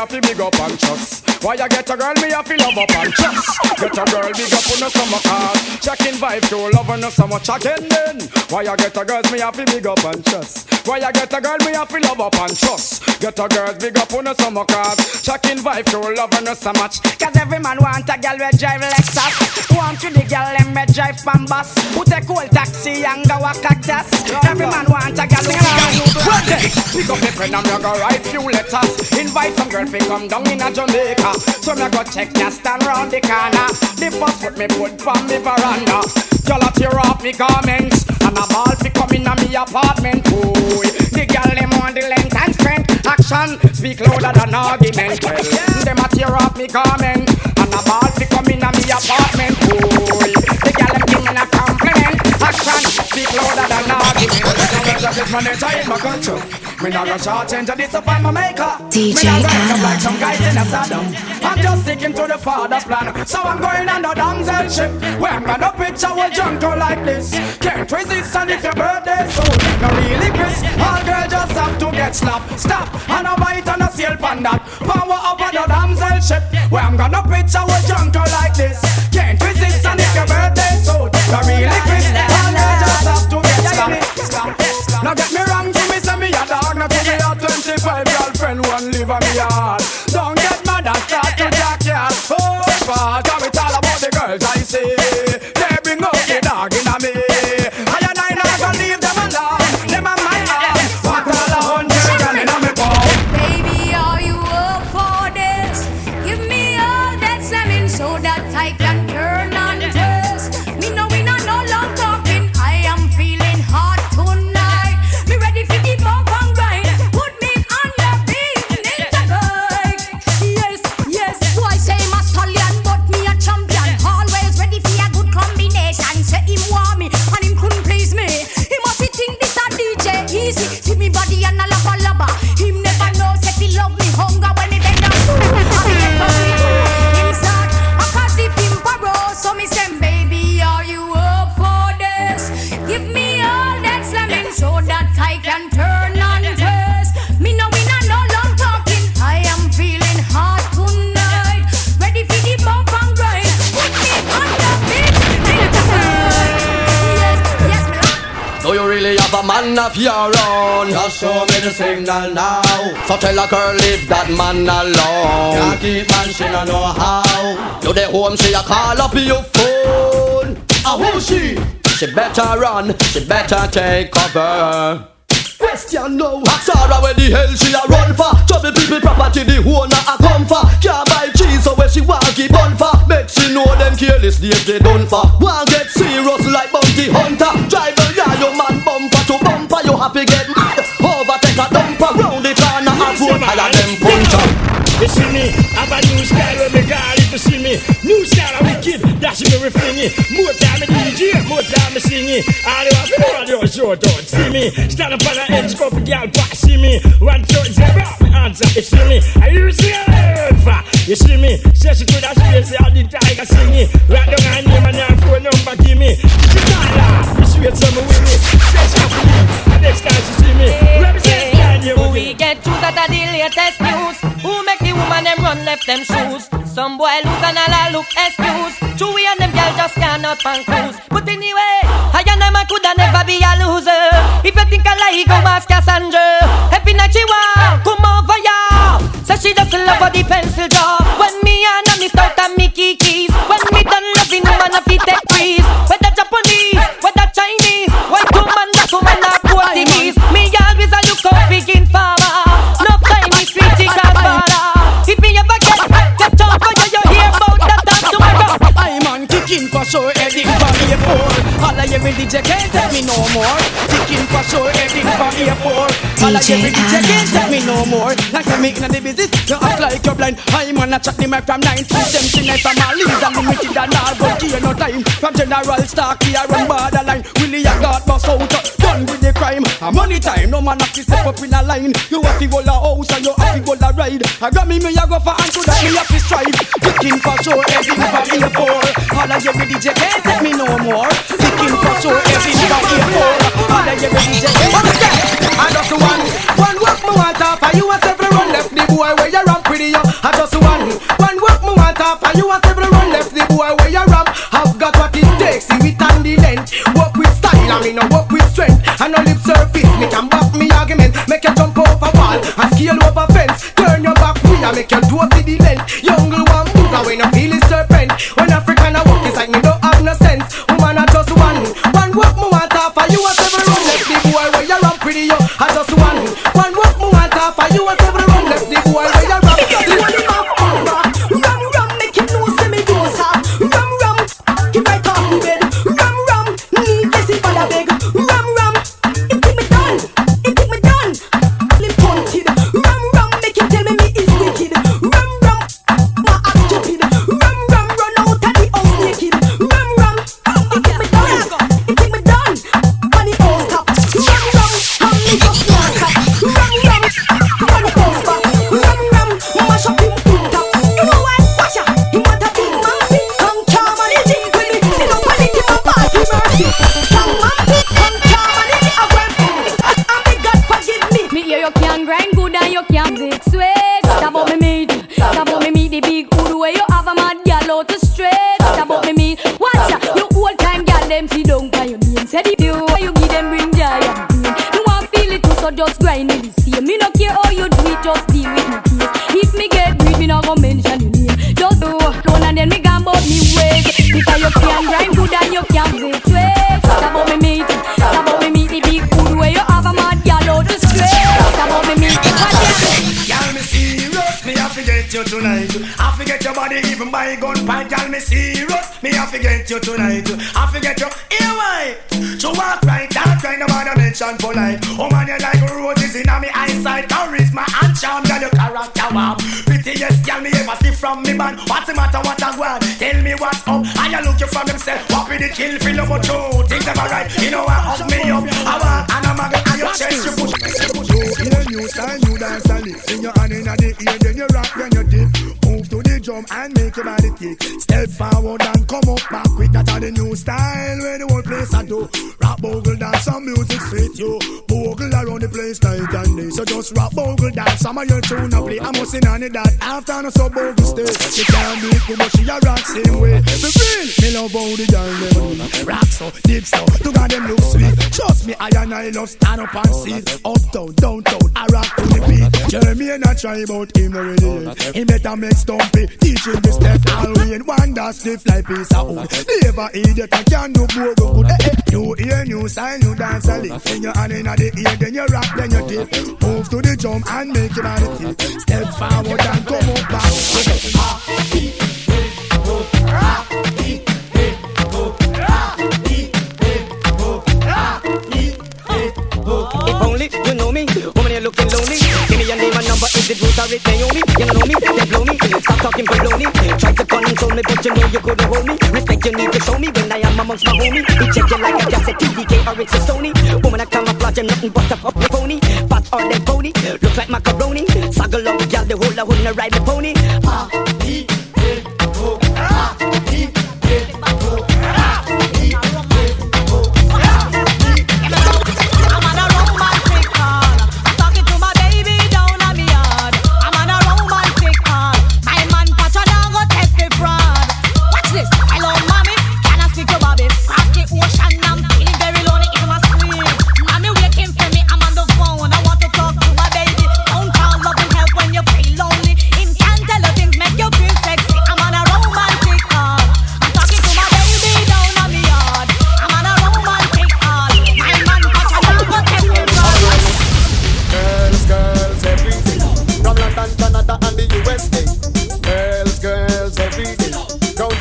have to big up and trust? Why you get a girl me have to love up and trust? Get a girl big up on the summer car. Ah. Checking vibe love no so much again then. Why you get a girl me have to big up and trust? Why you get a girl me have to love up and trust? Get a girl big up on the summer car. Ah. Checking vibe to love no so much. Cause every man want a girl we drive Lexus Want to the girl them we drive Pambas Who take old taxi and go a cactus Every man want a girl Well then, pick up the and me go write few letters. Invite some girl fi come down in a Jamaica. So me go check ya stand round the corner. The first foot me put from me veranda. A tear off me garments and a ball fi come in me apartment. Boy, the girl them want the length and strength. Action speak louder than argument. Well, them a tear off me garment and a ball fi come in me apartment. Boy, the girl them give me a compliment. Action speak louder than argument. This manager in my country. Me not go short into disappoint my maker. DJ me not Adam. like some guys in a saddle. I'm just sticking to the father's plan. So I'm going on the damsel ship. Where I'm gonna picture with jungle like this. Can't resist and if your birthday soon. No really Chris. All girl just have to get slapped. Stop and a bite and a sail pan that. Power up on the damsel ship. Where I'm gonna picture with jungle like this. Can't resist and if your birthday soon. No really Chris. All girl just have to Now get me wrong, give me some me a dog. Now give me a 25 girlfriend, one live on me yard. Don't get mad and start to jack ya. Oh, but it all about the girls I see. Man of your own? Just show me the signal now. So tell a girl leave that man alone. Can't keep man, she no know how. You the home, she a call up your phone. Ah, who she? She better run, she better take cover. Question no Sarah where the hell she a run for Trouble people property the owner a come for Can't buy cheese so where she want keep on for Make she know them careless days they done for Want get serious like bounty hunter Drive a yeah, your man bumper to bumper You happy get mad Overtake a dumper Round the corner and road higher them puncher You see me, I have a new style when me call you see me New style of wicked, that's me refrain More time me DJ, more time me sing it. All you have to know your short out. See me, stand up on the edge, couple girl pass. See me, one zebra, me answer. You see me, are you see her? You see me, say she could have space, all the tiger sing it. Right down her name and her phone number, give me. She can't laugh, me sweet some with me. Latest news? Who make the woman them run left them shoes? Some boy lose and all look excuse. Chewy and them girl just cannot pan cruise. But anyway, I and them a coulda never be a loser. If you think I lie, go ask Cassandra. Every night she walk, come over ya. So she just love the pencil job. All I every DJ can't tell me no more. Kicking for sure, heading for A4. All I every DJ can't tell me no more. Like I'm making the business, you act like you're blind. I'm on a chat the mic from 9 to 17 night from all leads unlimited and all but give no time. From General Stark, we are run borderline. Willie, I got boss out, done with the crime. A money time, no man have to step up in a line. You have to go a house and you have to go a ride. I got me, me, I go for and to that me have to strive. Kicking for sure, heading for A4. All I every DJ can't tell me no more. Kicking for sure, heading for A4. All I every DJ can't I just one, one work me want off, and you want several run left the boy where you ramp pretty yo. I just one, one work me want off, and you want several run left the boy where you ramp. I've got what it takes, see it and the length. Work with style, I mean no work with. And no lip surface, me can back me argument, make you jump over wall and scale over fence. Turn your back, we I make you do see the length. Young one booga when you feel it serpent. When African I walk, it's like me don't have no sense. Woman I just one, one work me want off, and you want several run left the boy where you ramp pretty yo. I just one, one work me want off, and you want several run left the boy warm. Prettiest girl me ever see from me band. What's the matter, what I want? Tell me what's up. I you look you from himself. What be the kill, feel over true. Things ever right, you know I hug me up. I want, and I'm a and your chest, you push. You in a new style, you dance and lift. In your hand in the ear, then you rock, then you dip. Move to the drum and make your body kick. Step forward and come up back quick. That's the new style where the whole place I do. Rock bogle dance, some music fit you. Bogle around the place night and day. So just rock bogle dance, some of your tune I play. I must in on it that after no so bogle stay. She can't do it, but she a rock same way. For real, me love how the girl them. Rock so, deep so, to God them look sweet. Trust me, I and I love stand up and see. Uptown, downtown, I rock to the beat. Jeremy and I try about him already. He better make stumpy, teach him the step. All we in one that stiff like piece of wood. Never idiot, I can do bogle good. Eh, eh. New ear, new style, new dance a lick. When your hand in the ear, then you rock, then you dip. Move to the drum and make your body tick. Step forward and come up back. If only you know me, woman, you're looking lonely. Give me your name and number, is it Ruth or it Naomi? You don't know me, then blow me. Stop talking baloney. Try to control me, but you know you couldn't hold me. Respect you need to show me when I am amongst my homie. We check you like a cassette, TDK or it's a Sony. Woman, I camouflage, I'm nothing but a fucking pony. Fat on that pony, look like macaroni. Saggle up, gal, the whole a wanna ride the pony. Ah,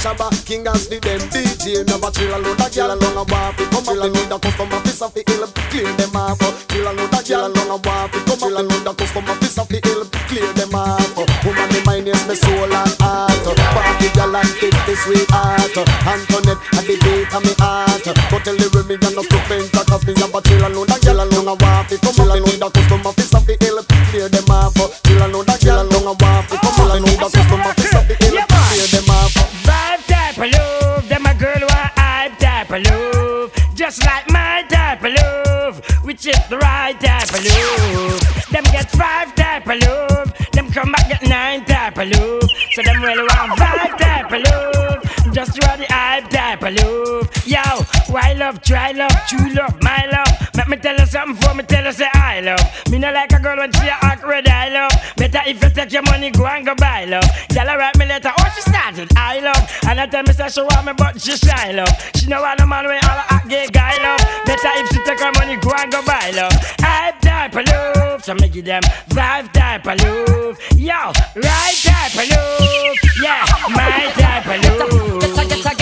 Shabba, King as the them DJ. Never chill a load of gyal along a bar. fi Come up, need a custom office of the ill. Clear them off. Chill a load of gyal along a bar. fi Come up, need a custom office of the ill. Clear them off. Woman, me mind is my soul and heart. Party gyal and take the sweetheart. Antoinette at the beat of me heart. But tell the women you're not paint a cause me have a chill a load of gyal along a bar. fi Come up, need a custom office of love. Yo, why love, try love, true love, my love. Let me tell you something for me tell you say I love. Me not like a girl when she a red I love. Better if you take your money, go and go buy love. Girl, I write me letter, oh she started, I love. And I tell me say she want me, but she shy love. She know want no man when all a gay guy love. Better if she take her money, go and go buy love. Hype type of love, so me give them vibe type of love. Yo, right type of love, yeah, my type of love.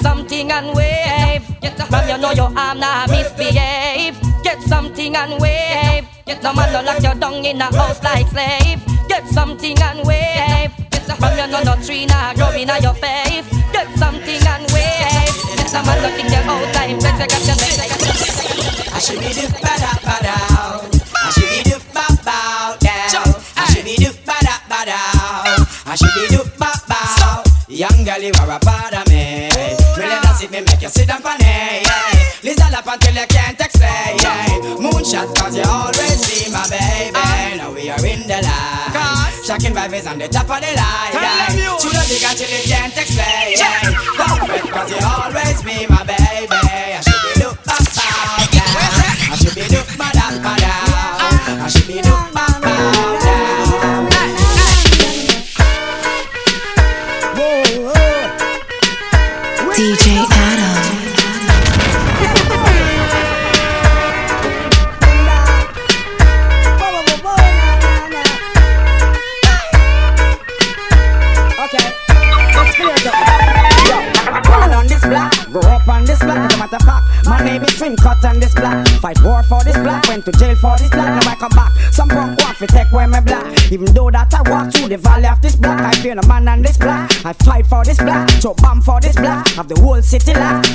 Something and wave. From you know your arm now misbehave. Get something and wave. No man no lock you down in a house like slave. Get something and wave. From you know no tree now grow in your face. Get something and wave. No man no think you out time. Let's get your I should be do ba da ba da. I should be do ba ba down. I should be do ba da ba da. I should be do ba ba. Young girl, you are a part sit down for me. Listen up until you can't explain. Moonshot, cause you always be my baby. Now we are in the light. Shocking vibes on the top of the line. Shoot a big until you can't explain. Perfect, cause you always be my baby.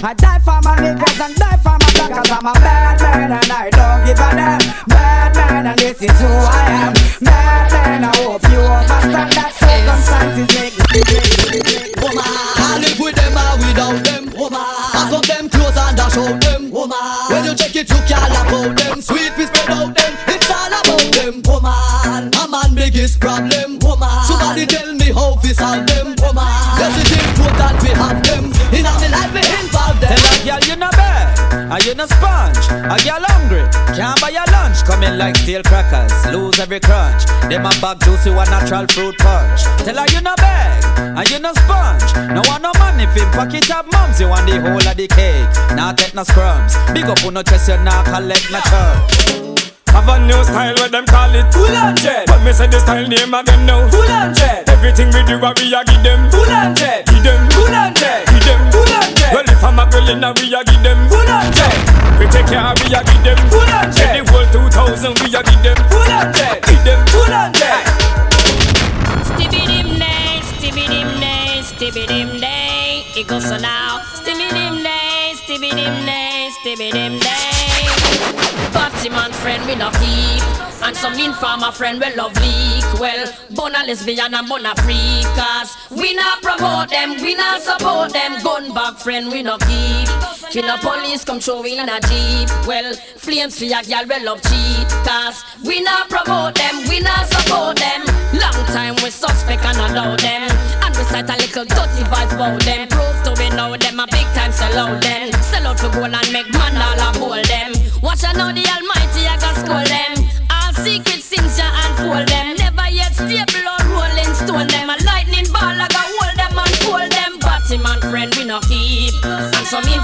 I die every crunch. Them a bag juicy, one natural fruit punch. Tell her you no bag, and you no sponge. No want no money fin pocket up mums. You want the whole of the cake, now take no scrums. Big up on no chest, you now collect no church. Have a new style where them call it Full and jet But me say the style name of them now Full jet Everything we do we a give them Full and jet Give them Full and jet Give them Full jet Well if I'm a girl in a we a give them Full and jet we take care of we a give them full on jet. The world 2000 we a give them full on. Give them full on jet. Stibidim day, stibidim day, stibidim day. It goes so now. Stibidim day, stibidim day, stibidim day. Party man friend we no keep. And some informer friend we love leak. Well, bona lesbian and bona freakers. We not promote them, we not support them. Gun back friend we no keep. Fi no police come show in a jeep. Well, flames for your girl we love cheat. Cause we not promote them, we not support them. Long time we suspect and allow them. And we cite a little dirty vibes about them. Prove to we know them a big time sell out them. Sell out for gold and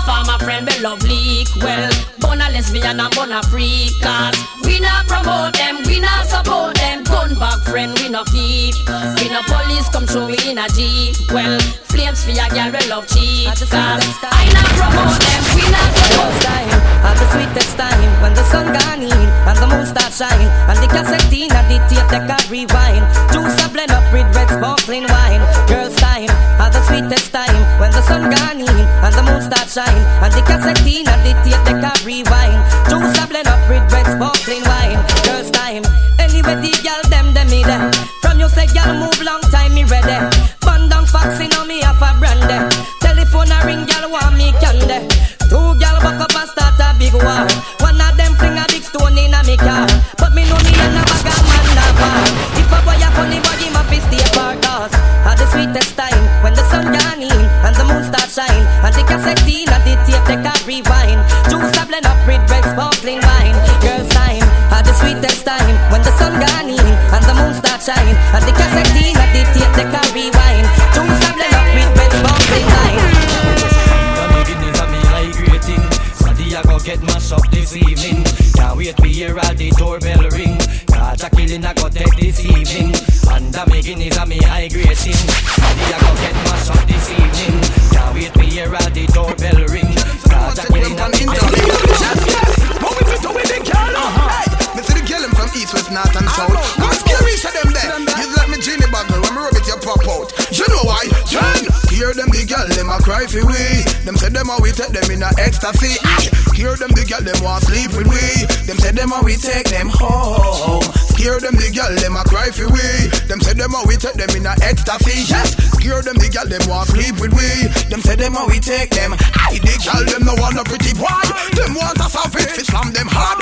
Informer friend we love leak. Well, bona lesbian and bona freakers. We not promote them, we not support them. Gun back friend we no keep. We no police come through in a jeep. Well, flames for your girl we love cheat. Cause I not promote them, we not support them. At the sweetest time when the sun gone in and the moon start shine and the cassette and the tape deck a rewind. Juice a blend up with red sparkling wine. Girls time the sweetest time when the sun gone in and the moon start shine and the cassette in and the tape deck a rewind. Juice a blend up with red sparkling wine. Girls time anyway the girl them them me there. From you say girl move long time me ready. Band down foxy now me have a brandy. Telephone a ring girl want me candy. Two gal back up and start a big war. Shine and the cassette and the tape they can rewind. Up with sparkling wine. I go get mashed up this evening. Can't wait to hear all the doorbell ring. Cause a killing I go take this evening. And the making is a me high grading. I go get mashed up this evening. Can't wait to hear all the doorbell ring. Cause a killing I go take this evening. What we fit with the girl? Hey, me see the girl from east, west, north and south. Hear them the girl them a cry for we. Them say them a we take them in a ecstasy. Hear them the girl them want sleep with we. Them say them a we take them home. Scare them the girl them a cry for we. Them say them a we take them in a ecstasy. Yes. Scare them the girl them want sleep with we. Them say them a we take them. Aye, the girl them no want a pretty boy. Them want a savage slam them hard.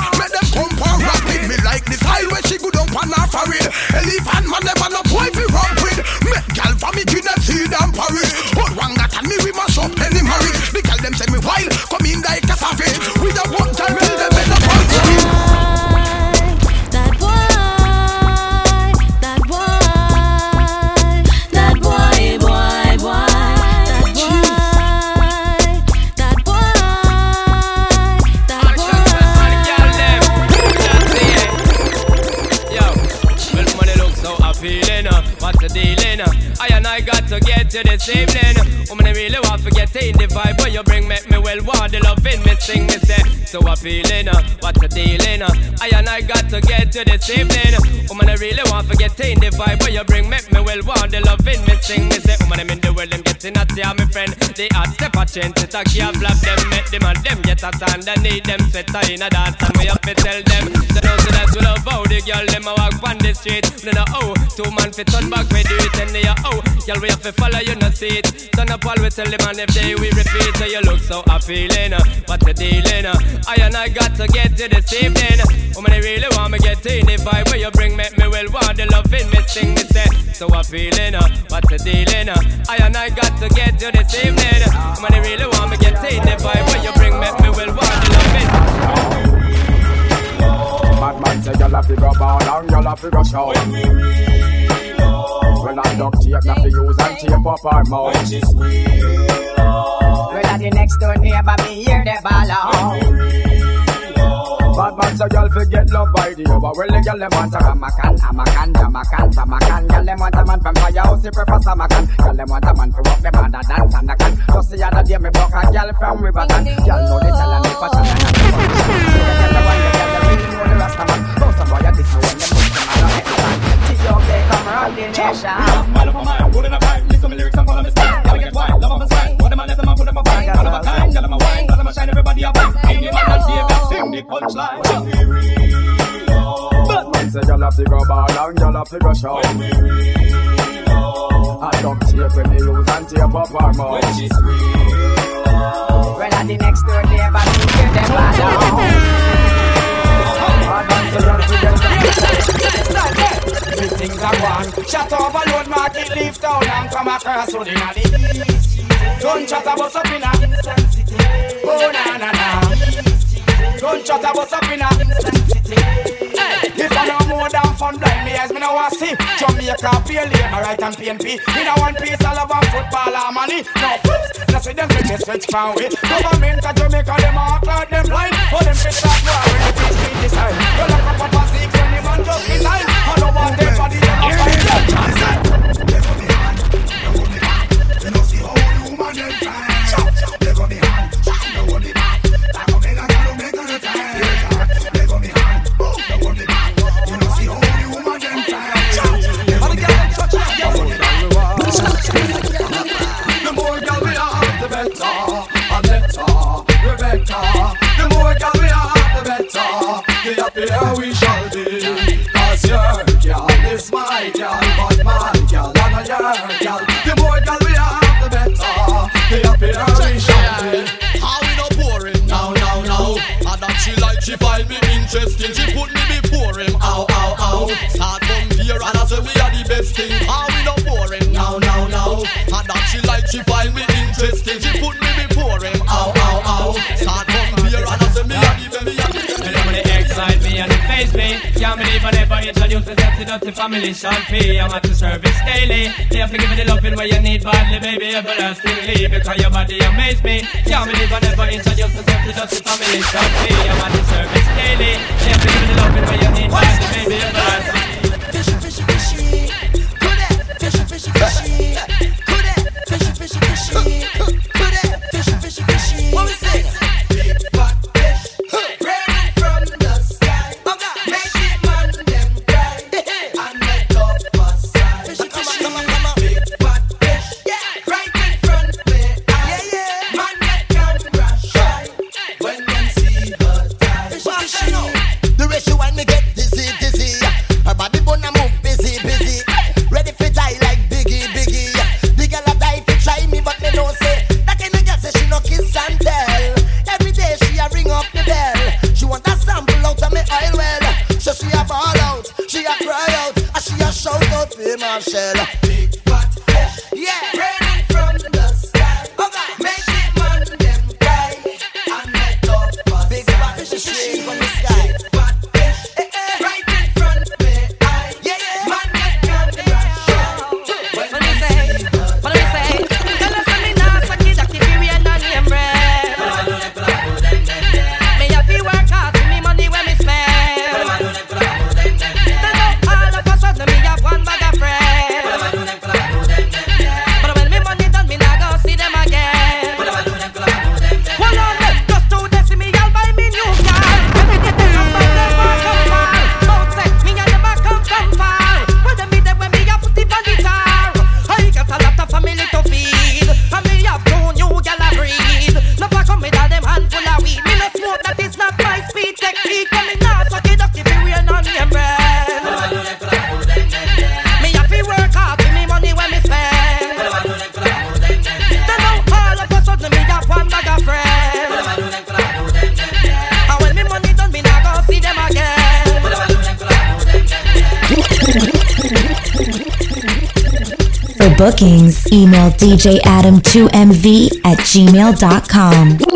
To this evening. Woman, I really want to get in the vibe where you bring make me well want the loving me sing me say so appealing. uh, What's the dealing? uh? I and I got to get to this evening. Woman, I really want to get in the vibe where you bring make me well want the loving me sing me say woman, I'm in the world, I'm getting at ya, my friend. The hot step a change, it a give flap them, make them and them get a stand and need them set in a dance and we have to tell them. They know so that's what love how the girl them a walk on the street. We know oh, two man fit turn back we do it and they a oh, girl we have to follow you no see it. Turn up all we tell them and if they we repeat, so you look so appealing. What the dealing? I and I got to get to this evening. Woman, I really want me get in the vibe where you bring make me well want the loving me sing me say so appealing. What the dealing? I and I got to get to this evening. Woman, I really want me get in the vibe where you bring make me well want the loving. Bad man say y'all a figure ball and y'all a figure show. When we reload, when I duct tape, not to use and tape up our mouth. When she squeal, Well, at the next door neighbor, me hear the ball out. Bad man say y'all forget love by the over. Well, the girl them want a Ramakan, Amakan, Jamakan, Samakan. Girl, them want a man from firehouse, he prefer Samakan. Girl, them want a man to rock the band and dance and a can. Just the other day, me broke a girl from Riverton. Girl, know the tell and the fashion and. So the girl, the one, the girl, the really know the rasta man. Both some boy, a this one, them around the nation. Mile up a mile, holding a pipe, listen to my lyrics and follow me style. Gotta get wild, love on my style. What them a let them a put them a fine. One of a kind, girl, I'm a wine, cause I'm a shine everybody up. Ain't you man, punchline. Man say y'all have to go ball and y'all have to go show. I don't tape when they use and tape up her mouth. When she Well, at the next door neighbor, you get them bad Big things are gone. Shut market, leave town and come across road the east. Gunshot a bust up inna. Oh na na na. Gunshot a bust up inna if I know more than fun blind me as me no want see. Jamaica pay labor right and PNP Me no one piece of love and football money. No fools, no see them fit this switch from we Government of Jamaica them act like them blind. For them fit start war when the peace be decide You lock up up a six when the man just resign. I don't want them for the young You dirty family. Sean P. I'm at the service daily. They have to give me the loving where you need badly, baby, everlastingly. Because your body amaze me. Can't believe I never introduce myself to dirty family. Sean P. I'm at the service daily. They have to give me the loving where you need badly, baby. Djadam2mv at gmail.com.